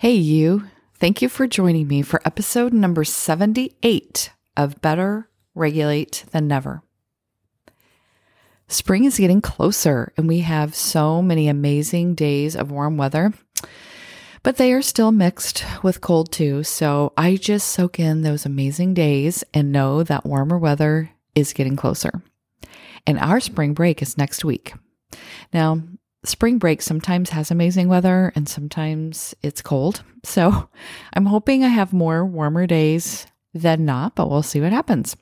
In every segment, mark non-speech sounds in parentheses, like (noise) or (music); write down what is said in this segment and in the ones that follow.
Hey, you. Thank you for joining me for episode number 78 of Better Regulate Than Never. Spring is getting closer, and we have so many amazing days of warm weather, but they are still mixed with cold too. So I just soak in those amazing days and know that warmer weather is getting closer. And our spring break is next week. Now, spring break sometimes has amazing weather and sometimes it's cold. So (laughs) I'm hoping I have more warmer days than not, but we'll see what happens.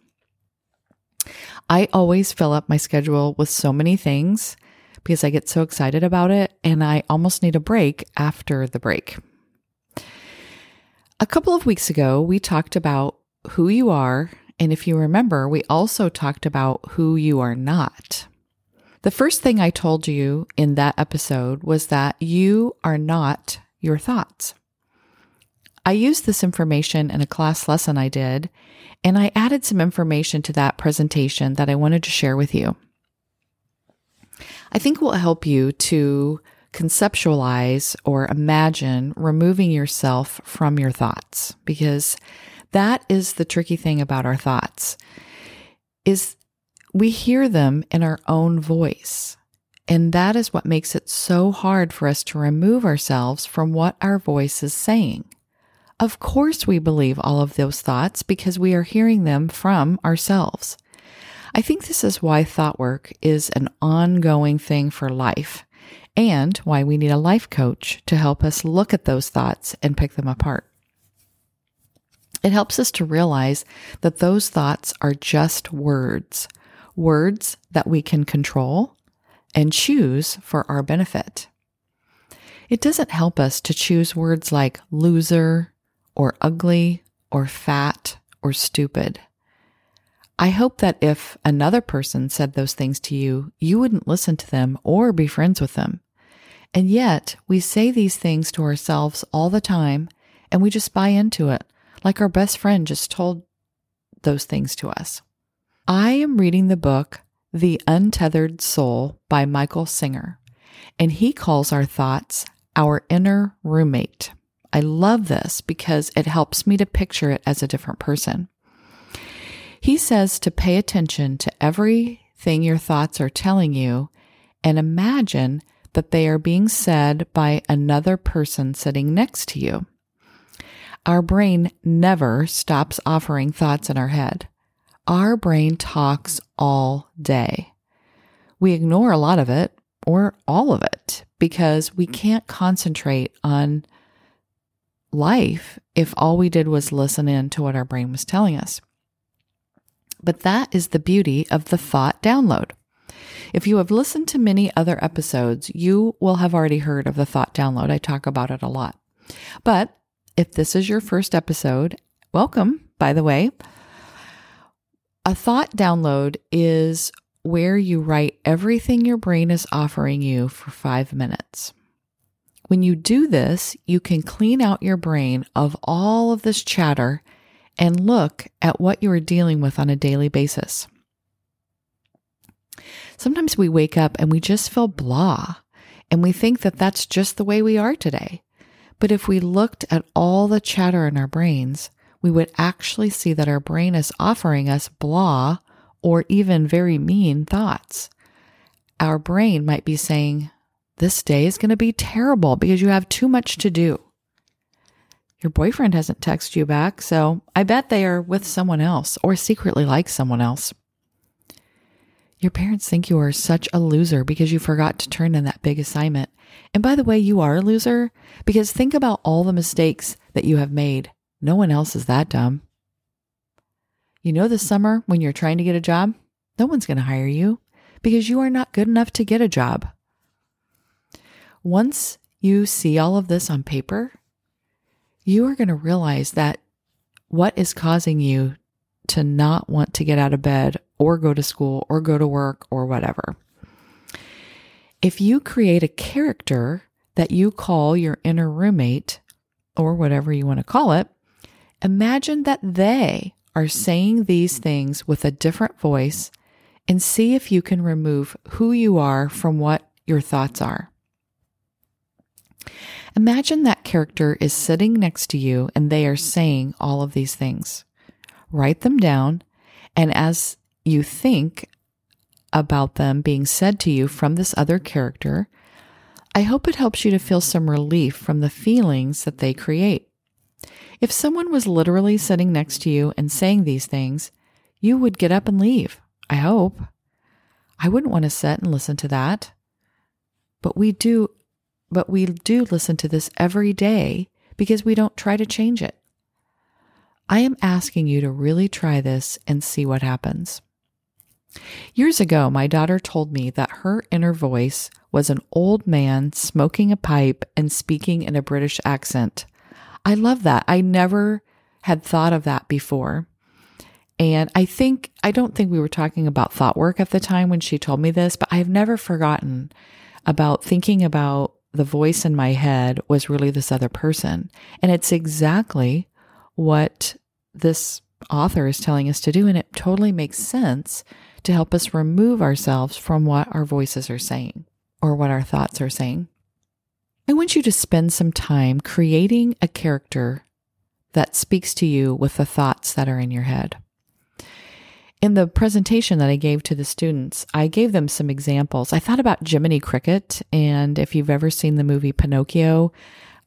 I always fill up my schedule with so many things because I get so excited about it and I almost need a break after the break. A couple of weeks ago, we talked about who you are. And if you remember, we also talked about who you are not. The first thing I told you in that episode was that you are not your thoughts. I used this information in a class lesson I did, and I added some information to that presentation that I wanted to share with you. I think will help you to conceptualize or imagine removing yourself from your thoughts because that is the tricky thing about our thoughts is we hear them in our own voice. And that is what makes it so hard for us to remove ourselves from what our voice is saying. Of course, we believe all of those thoughts because we are hearing them from ourselves. I think this is why thought work is an ongoing thing for life and why we need a life coach to help us look at those thoughts and pick them apart. It helps us to realize that those thoughts are just words, words that we can control and choose for our benefit. It doesn't help us to choose words like loser or ugly or fat or stupid. I hope that if another person said those things to you, you wouldn't listen to them or be friends with them. And yet, we say these things to ourselves all the time and we just buy into it, like our best friend just told those things to us. I am reading the book The Untethered Soul by Michael Singer, and he calls our thoughts our inner roommate. I love this because it helps me to picture it as a different person. He says to pay attention to everything your thoughts are telling you and imagine that they are being said by another person sitting next to you. Our brain never stops offering thoughts in our head. Our brain talks all day. We ignore a lot of it or all of it because we can't concentrate on life if all we did was listen in to what our brain was telling us. But that is the beauty of the thought download. If you have listened to many other episodes, you will have already heard of the thought download. I talk about it a lot. But if this is your first episode, welcome, by the way. A thought download is where you write everything your brain is offering you for five minutes. When you do this, you can clean out your brain of all of this chatter and look at what you are dealing with on a daily basis. Sometimes we wake up and we just feel blah, and we think that that's just the way we are today. But if we looked at all the chatter in our brains, we would actually see that our brain is offering us blah or even very mean thoughts. Our brain might be saying, This day is going to be terrible because you have too much to do. Your boyfriend hasn't texted you back, so I bet they are with someone else or secretly like someone else. Your parents think you are such a loser because you forgot to turn in that big assignment. And by the way, you are a loser because think about all the mistakes that you have made no one else is that dumb. You know, this summer when you're trying to get a job, no one's going to hire you because you are not good enough to get a job. Once you see all of this on paper, you are going to realize that what is causing you to not want to get out of bed or go to school or go to work or whatever. If you create a character that you call your inner roommate or whatever you want to call it, Imagine that they are saying these things with a different voice and see if you can remove who you are from what your thoughts are. Imagine that character is sitting next to you and they are saying all of these things. Write them down, and as you think about them being said to you from this other character, I hope it helps you to feel some relief from the feelings that they create. If someone was literally sitting next to you and saying these things, you would get up and leave. I hope. I wouldn't want to sit and listen to that. But we do but we do listen to this every day because we don't try to change it. I am asking you to really try this and see what happens. Years ago, my daughter told me that her inner voice was an old man smoking a pipe and speaking in a British accent. I love that. I never had thought of that before. And I think, I don't think we were talking about thought work at the time when she told me this, but I've never forgotten about thinking about the voice in my head was really this other person. And it's exactly what this author is telling us to do. And it totally makes sense to help us remove ourselves from what our voices are saying or what our thoughts are saying. I want you to spend some time creating a character that speaks to you with the thoughts that are in your head. In the presentation that I gave to the students, I gave them some examples. I thought about Jiminy Cricket, and if you've ever seen the movie Pinocchio,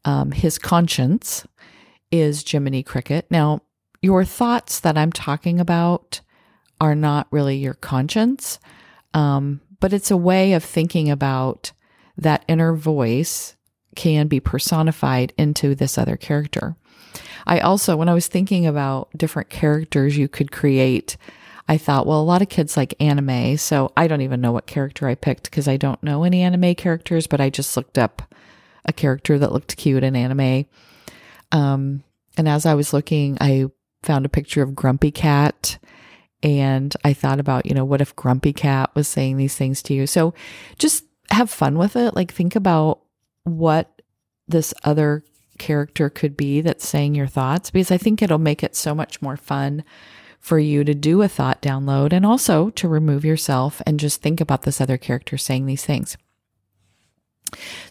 um, his conscience is Jiminy Cricket. Now, your thoughts that I'm talking about are not really your conscience, um, but it's a way of thinking about that inner voice can be personified into this other character. I also, when I was thinking about different characters you could create, I thought, well, a lot of kids like anime. So I don't even know what character I picked because I don't know any anime characters, but I just looked up a character that looked cute in anime. Um, and as I was looking, I found a picture of Grumpy Cat. And I thought about, you know, what if Grumpy Cat was saying these things to you? So just have fun with it. Like, think about what this other character could be that's saying your thoughts, because I think it'll make it so much more fun for you to do a thought download and also to remove yourself and just think about this other character saying these things.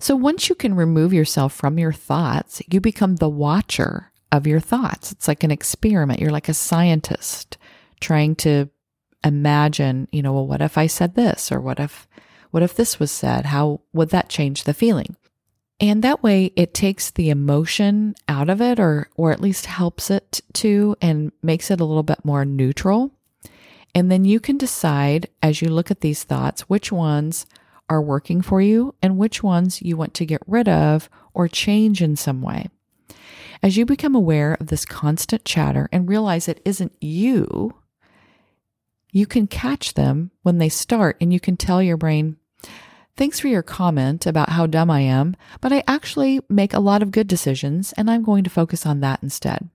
So once you can remove yourself from your thoughts, you become the watcher of your thoughts. It's like an experiment. You're like a scientist trying to imagine, you know, well, what if I said this? Or what if, what if this was said? How would that change the feeling? And that way it takes the emotion out of it or or at least helps it to and makes it a little bit more neutral. And then you can decide as you look at these thoughts which ones are working for you and which ones you want to get rid of or change in some way. As you become aware of this constant chatter and realize it isn't you, you can catch them when they start and you can tell your brain, Thanks for your comment about how dumb I am, but I actually make a lot of good decisions and I'm going to focus on that instead.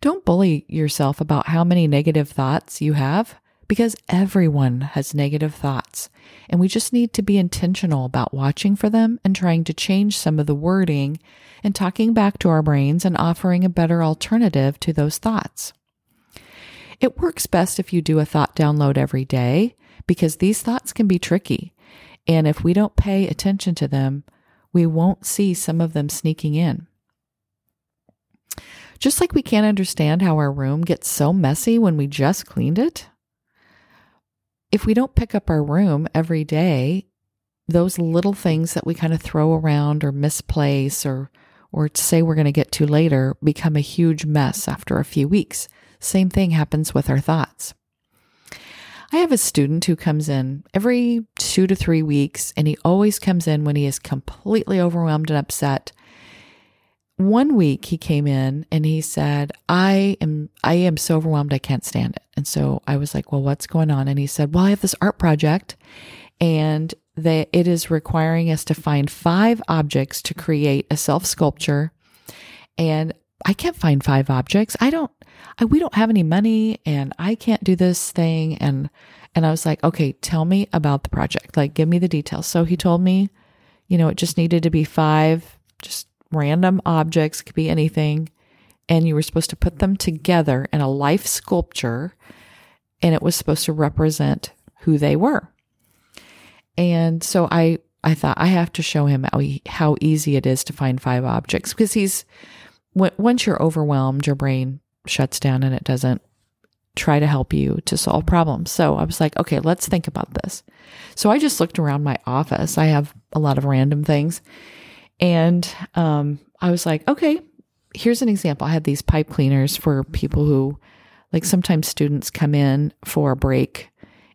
Don't bully yourself about how many negative thoughts you have because everyone has negative thoughts and we just need to be intentional about watching for them and trying to change some of the wording and talking back to our brains and offering a better alternative to those thoughts. It works best if you do a thought download every day because these thoughts can be tricky and if we don't pay attention to them, we won't see some of them sneaking in. Just like we can't understand how our room gets so messy when we just cleaned it, if we don't pick up our room every day, those little things that we kind of throw around or misplace or or say we're going to get to later become a huge mess after a few weeks. Same thing happens with our thoughts. I have a student who comes in every two to three weeks, and he always comes in when he is completely overwhelmed and upset. One week he came in and he said, I am I am so overwhelmed I can't stand it. And so I was like, Well, what's going on? And he said, Well, I have this art project and that it is requiring us to find five objects to create a self sculpture. And I can't find five objects. I don't we don't have any money and I can't do this thing. And, and I was like, okay, tell me about the project. Like, give me the details. So he told me, you know, it just needed to be five, just random objects, could be anything. And you were supposed to put them together in a life sculpture. And it was supposed to represent who they were. And so I, I thought I have to show him how, he, how easy it is to find five objects because he's, once you're overwhelmed, your brain shuts down and it doesn't try to help you to solve problems. So I was like, okay, let's think about this. So I just looked around my office. I have a lot of random things. And um, I was like, okay, here's an example. I had these pipe cleaners for people who, like, sometimes students come in for a break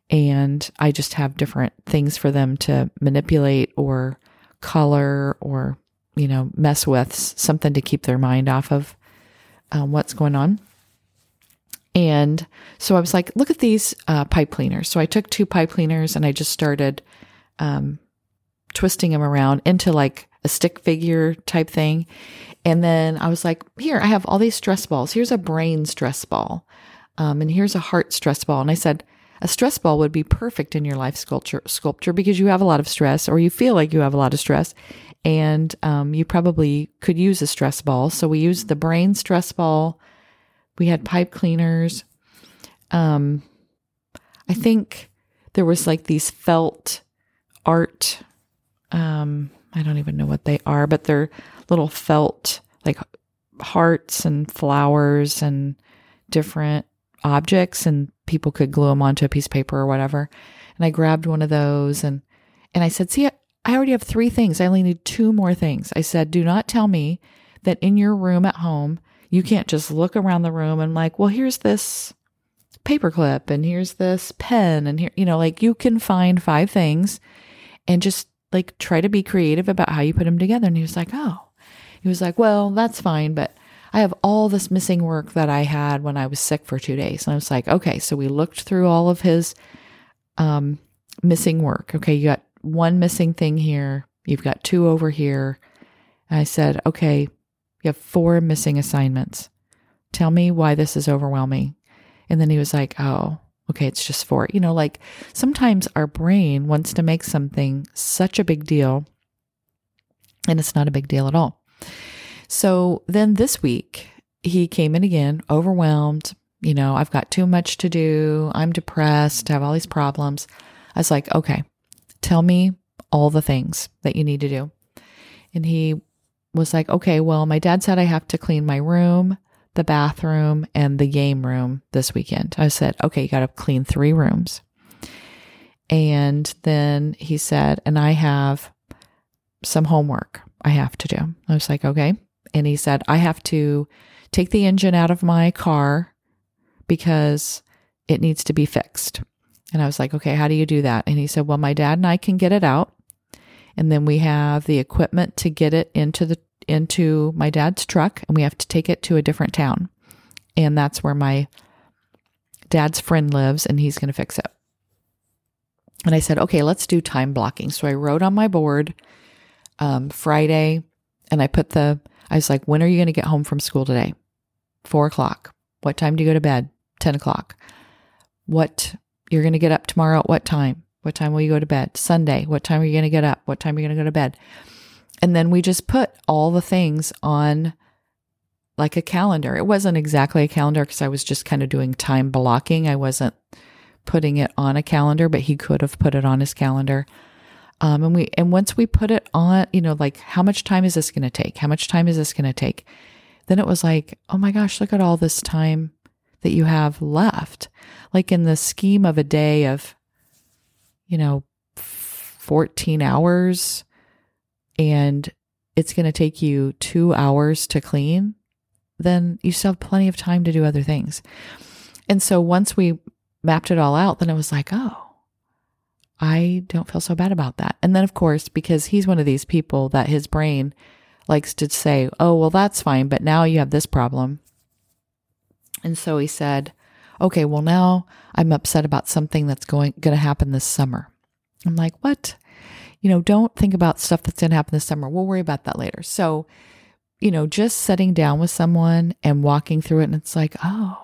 and I just have different things for them to manipulate or color or, you know, mess with, something to keep their mind off of um, what's going on. And so I was like, look at these uh, pipe cleaners. So I took two pipe cleaners and I just started um, twisting them around into like a stick figure type thing. And then I was like, here, I have all these stress balls. Here's a brain stress ball. Um, and here's a heart stress ball. And I said, a stress ball would be perfect in your life sculpture, sculpture because you have a lot of stress or you feel like you have a lot of stress and um, you probably could use a stress ball. So we used the brain stress ball. We had pipe cleaners. Um, I think there was like these felt art um, I don't even know what they are, but they're little felt like hearts and flowers and different objects and people could glue them onto a piece of paper or whatever. And I grabbed one of those and and I said, "See, I already have 3 things. I only need two more things." I said, "Do not tell me that in your room at home, you can't just look around the room and like, well, here's this paperclip and here's this pen and here, you know, like you can find five things and just like try to be creative about how you put them together. And he was like, oh, he was like, well, that's fine, but I have all this missing work that I had when I was sick for two days. And I was like, okay, so we looked through all of his um, missing work. Okay, you got one missing thing here, you've got two over here. And I said, okay, you have four missing assignments. Tell me why this is overwhelming. And then he was like, oh, Okay, it's just four. You know, like sometimes our brain wants to make something such a big deal, and it's not a big deal at all. So then this week, he came in again, overwhelmed. You know, I've got too much to do. I'm depressed. I have all these problems. I was like, okay, tell me all the things that you need to do. And he was like, okay, well, my dad said I have to clean my room the bathroom, and the game room this weekend. I said, okay, you got to clean three rooms. And then he said, and I have some homework I have to do. I was like, okay. And he said, I have to take the engine out of my car because it needs to be fixed. And I was like, okay, how do you do that? And he said, well, my dad and I can get it out. And then we have the equipment to get it into the into my dad's truck and we have to take it to a different town. And that's where my dad's friend lives and he's going to fix it. And I said, okay, let's do time blocking. So I wrote on my board um, Friday and I put the, I was like, when are you going to get home from school today? Four o'clock. What time do you go to bed? 10 o'clock. What, you're going to get up tomorrow at what time? What time will you go to bed? Sunday. What time are you going to get up? What time are you going to go to bed? And then we just put all the things on like a calendar. It wasn't exactly a calendar because I was just kind of doing time blocking. I wasn't putting it on a calendar, but he could have put it on his calendar. Um, and we and once we put it on, you know, like how much time is this going to take? How much time is this going to take? Then it was like, oh my gosh, look at all this time that you have left. Like in the scheme of a day of, you know, 14 hours, and it's going to take you two hours to clean, then you still have plenty of time to do other things. And so once we mapped it all out, then it was like, oh, I don't feel so bad about that. And then, of course, because he's one of these people that his brain likes to say, oh, well, that's fine, but now you have this problem. And so he said, okay, well, now I'm upset about something that's going, going to happen this summer. I'm like, what? you know, don't think about stuff that's going to happen this summer. We'll worry about that later. So, you know, just sitting down with someone and walking through it, and it's like, oh,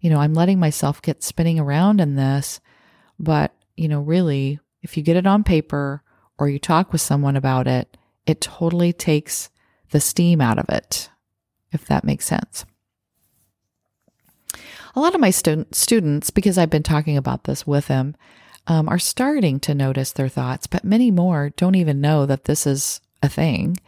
you know, I'm letting myself get spinning around in this. But, you know, really, if you get it on paper or you talk with someone about it, it totally takes the steam out of it, if that makes sense. A lot of my stu- students, because I've been talking about this with them, um, are starting to notice their thoughts, but many more don't even know that this is a thing.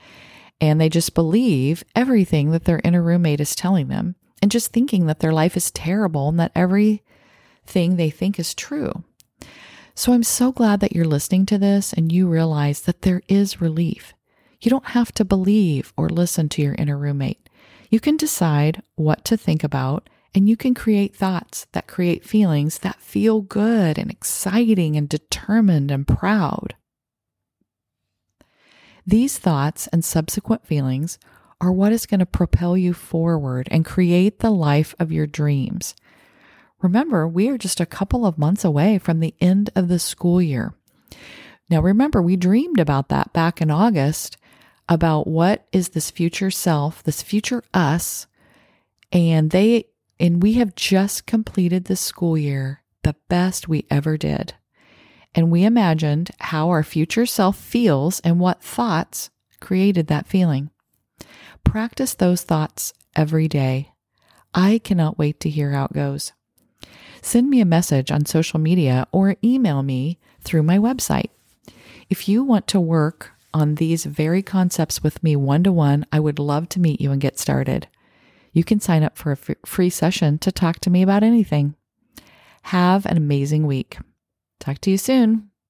And they just believe everything that their inner roommate is telling them and just thinking that their life is terrible and that everything they think is true. So I'm so glad that you're listening to this and you realize that there is relief. You don't have to believe or listen to your inner roommate. You can decide what to think about and you can create thoughts that create feelings that feel good and exciting and determined and proud. These thoughts and subsequent feelings are what is going to propel you forward and create the life of your dreams. Remember, we are just a couple of months away from the end of the school year. Now, remember, we dreamed about that back in August about what is this future self, this future us, and they and we have just completed the school year the best we ever did. And we imagined how our future self feels and what thoughts created that feeling. Practice those thoughts every day. I cannot wait to hear how it goes. Send me a message on social media or email me through my website. If you want to work on these very concepts with me one to one, I would love to meet you and get started you can sign up for a free session to talk to me about anything. Have an amazing week. Talk to you soon.